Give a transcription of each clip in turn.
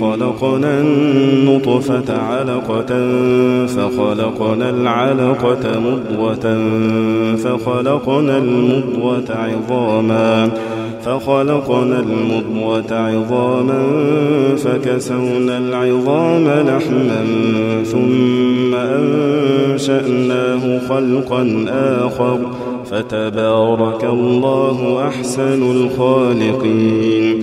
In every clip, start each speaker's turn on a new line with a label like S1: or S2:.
S1: خلقنا النطفة علقة فخلقنا العلقة مضغة فخلقنا المضغة عظاما فخلقنا المضغة عظاما فكسونا العظام لحما ثم أنشأناه خلقا آخر فتبارك الله أحسن الخالقين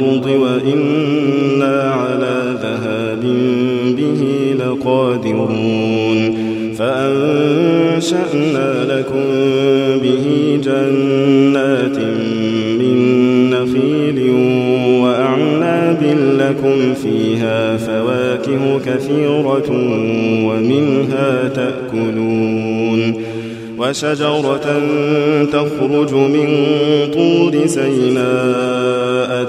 S1: الأرض وإنا على ذهاب به لقادرون. فأنشأنا لكم به جنات من نخيل وأعناب لكم فيها فواكه كثيرة ومنها تأكلون. وشجرة تخرج من طور سيناء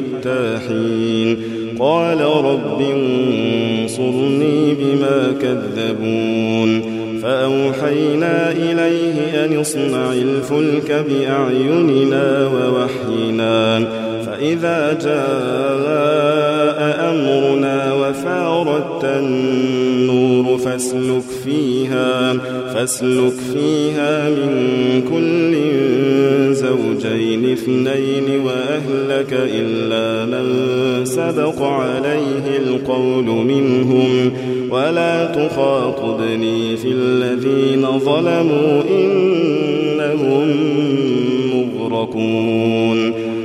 S1: حتى حين. قال رب انصرني بما كذبون. فأوحينا إليه أن اصنع الفلك بأعيننا ووحينا. فإذا جاء أمرنا وفارت النور فاسلك فيها فاسلك فيها من كل الزوجين اثنين وأهلك إلا من سبق عليه القول منهم. ولا تخاطبني في الذين ظلموا إنهم مغرقون.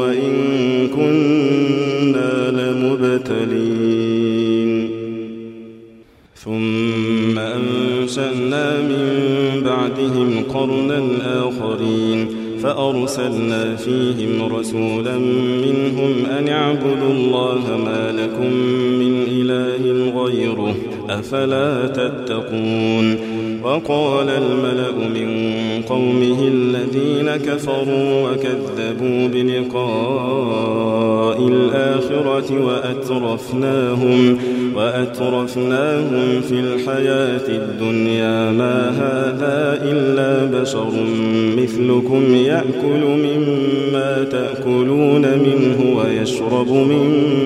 S1: وإن كنا لمبتلين. ثم أنشأنا من بعدهم قرنا آخرين فأرسلنا فيهم رسولا منهم أن اعبدوا الله ما لكم من إله غيره. أفلا تتقون وقال الملأ من قومه الذين كفروا وكذبوا بلقاء الآخرة وأترفناهم وأترفناهم في الحياة الدنيا ما هذا إلا بشر مثلكم يأكل مما تأكلون منه ويشرب مما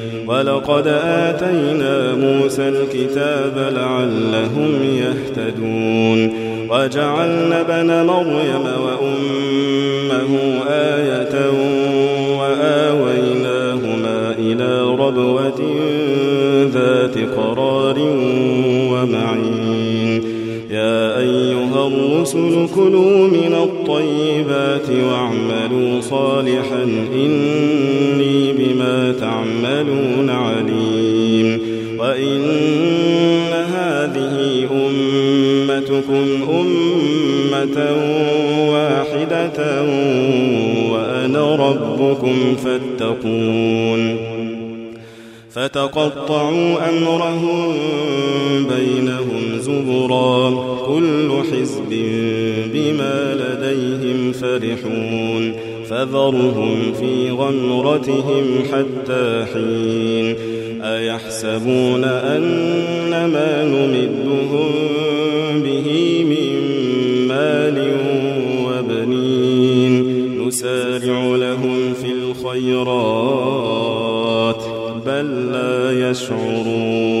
S1: ولقد آتينا موسى الكتاب لعلهم يهتدون. وجعلنا بن مريم وأمه آية وآويناهما إلى ربوة ذات قرار ومعين. يا أيها الرسل كلوا من الطيبات واعملوا صالحا إني تعملون عليم. وإن هذه أمتكم أمة واحدة وأنا ربكم فاتقون. فتقطعوا أمرهم بينهم زبرا. كل حزب بما لديهم فرحون. فذرهم في غمرتهم حتى حين أيحسبون أن ما نمدهم به من مال وبنين نسارع لهم في الخيرات بل لا يشعرون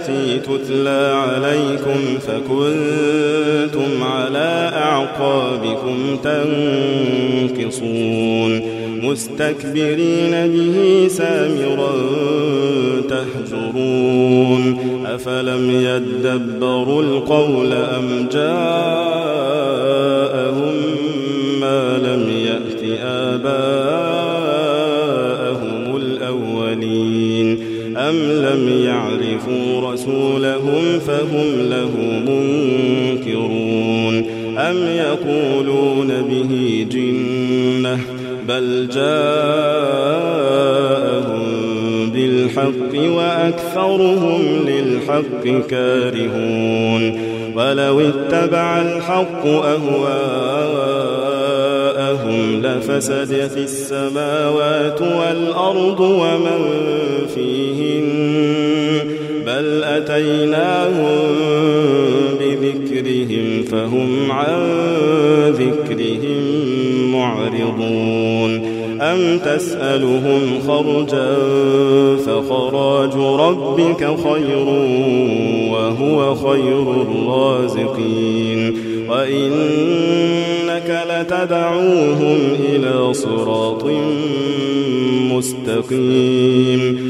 S1: آياتي تتلى عليكم فكنتم على أعقابكم تنكصون مستكبرين به سامرا تهجرون أفلم يدبروا القول أم جاءهم رسولهم فهم له منكرون. أم يقولون به جنة بل جاءهم بالحق وأكثرهم للحق كارهون. ولو اتبع الحق أهواءهم لفسدت السماوات والأرض ومن فيهن بل أتيناهم بذكرهم فهم عن ذكرهم معرضون أم تسألهم خرجا فخراج ربك خير وهو خير الرازقين وإنك لتدعوهم إلى صراط مستقيم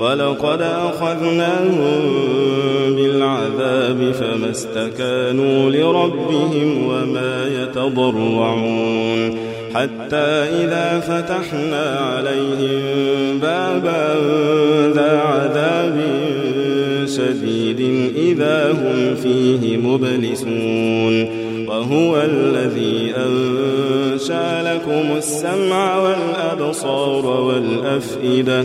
S1: ولقد أخذناهم بالعذاب فما استكانوا لربهم وما يتضرعون حتى إذا فتحنا عليهم بابا ذا عذاب شديد إذا هم فيه مبلسون وهو الذي أنشى لكم السمع والأبصار والأفئدة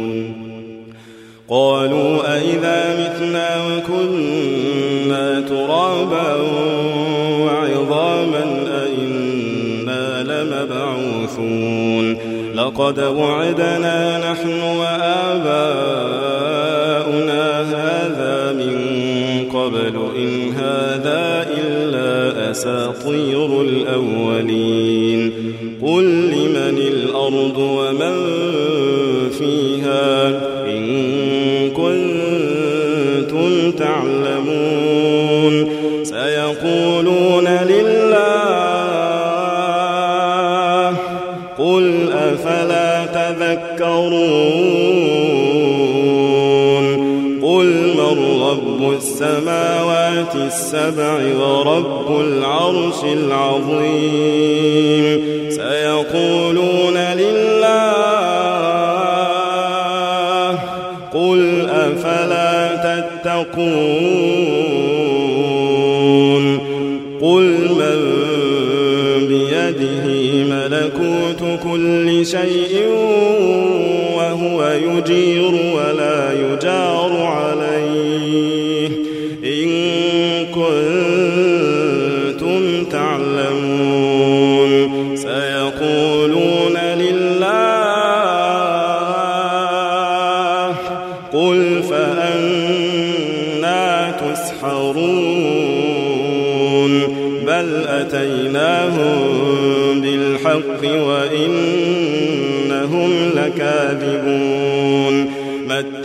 S1: قالوا أئذا متنا وكنا ترابا وعظاما أئنا لمبعوثون لقد وعدنا نحن وآباؤنا هذا من قبل إن هذا إلا أساطير الأولين قل لمن الأرض ومن يعلمون. قل من رب السماوات السبع ورب العرش العظيم. سيقولون لله. قل أفلا تتقون. قل من بيده ملكوت كل شيء وهو يجير ولا يجار عليه. إن كنتم تعلمون. سيقولون لله قل فأنا تسحرون. بل أتيناهم بالحق وإنهم لكاذبون.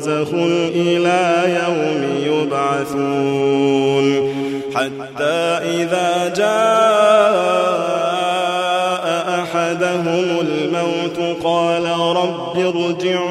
S1: برزخ إلى يوم يبعثون. حتى إذا جاء أحدهم الموت قال رب ارجعون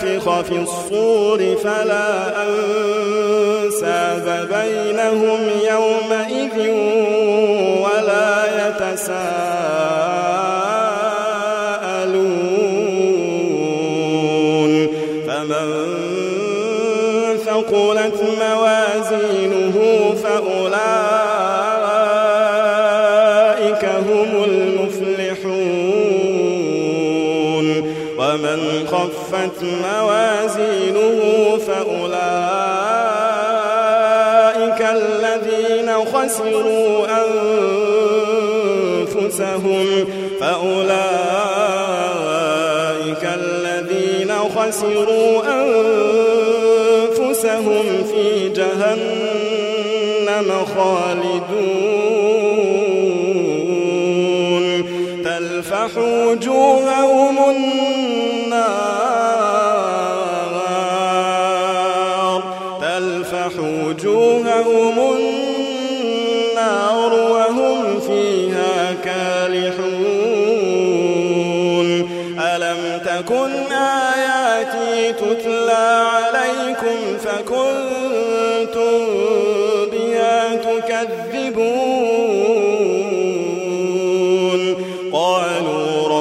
S1: فإذا نفخ في الصور فلا أنساب بينهم يومئذ خفت موازينه فأولئك الذين خسروا أنفسهم فأولئك الذين خسروا أنفسهم في جهنم خالدون تلفح وجوههم النار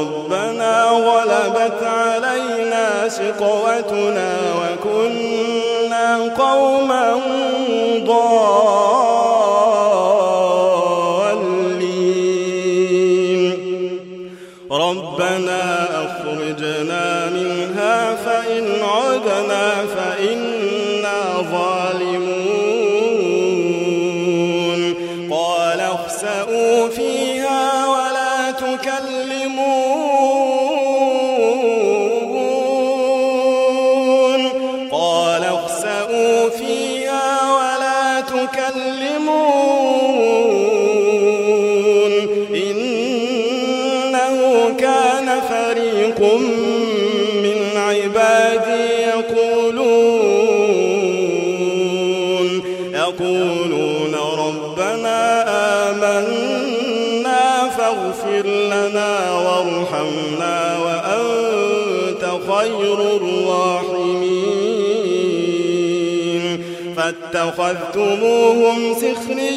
S1: ربنا غلبت علينا شقوتنا وكنا قوما ضالين. كان فريق من عبادي يقولون يقولون ربنا آمنا فاغفر لنا وارحمنا وأنت خير الراحمين. فاتخذتموهم سخريا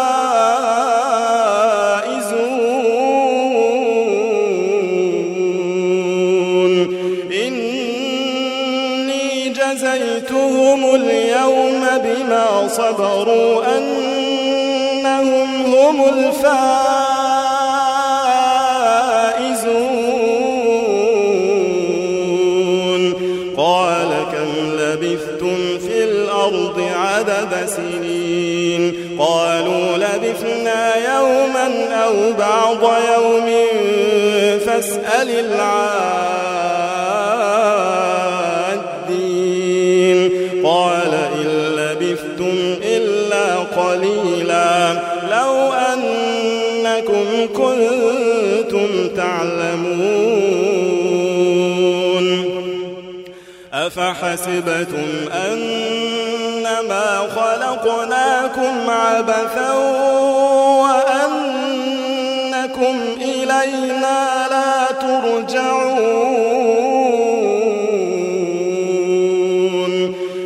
S1: صبروا أنهم هم الفائزون. قال كم لبثتم في الأرض عدد سنين؟ قالوا لبثنا يوما أو بعض يوم. فاسأل العادين قليلا. لو أنكم كنتم تعلمون. أفحسبتم أنما خلقناكم عبثا وأنكم إلينا لا ترجعون.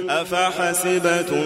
S1: أفحسبتم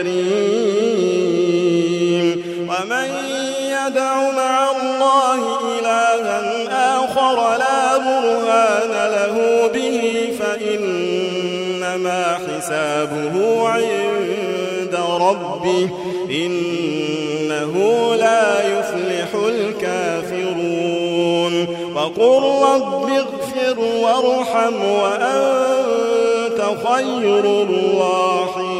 S1: آخر لا برهان له به فإنما حسابه عند ربه إنه لا يفلح الكافرون. وقل رب اغفر وارحم وأنت خير الراحمين.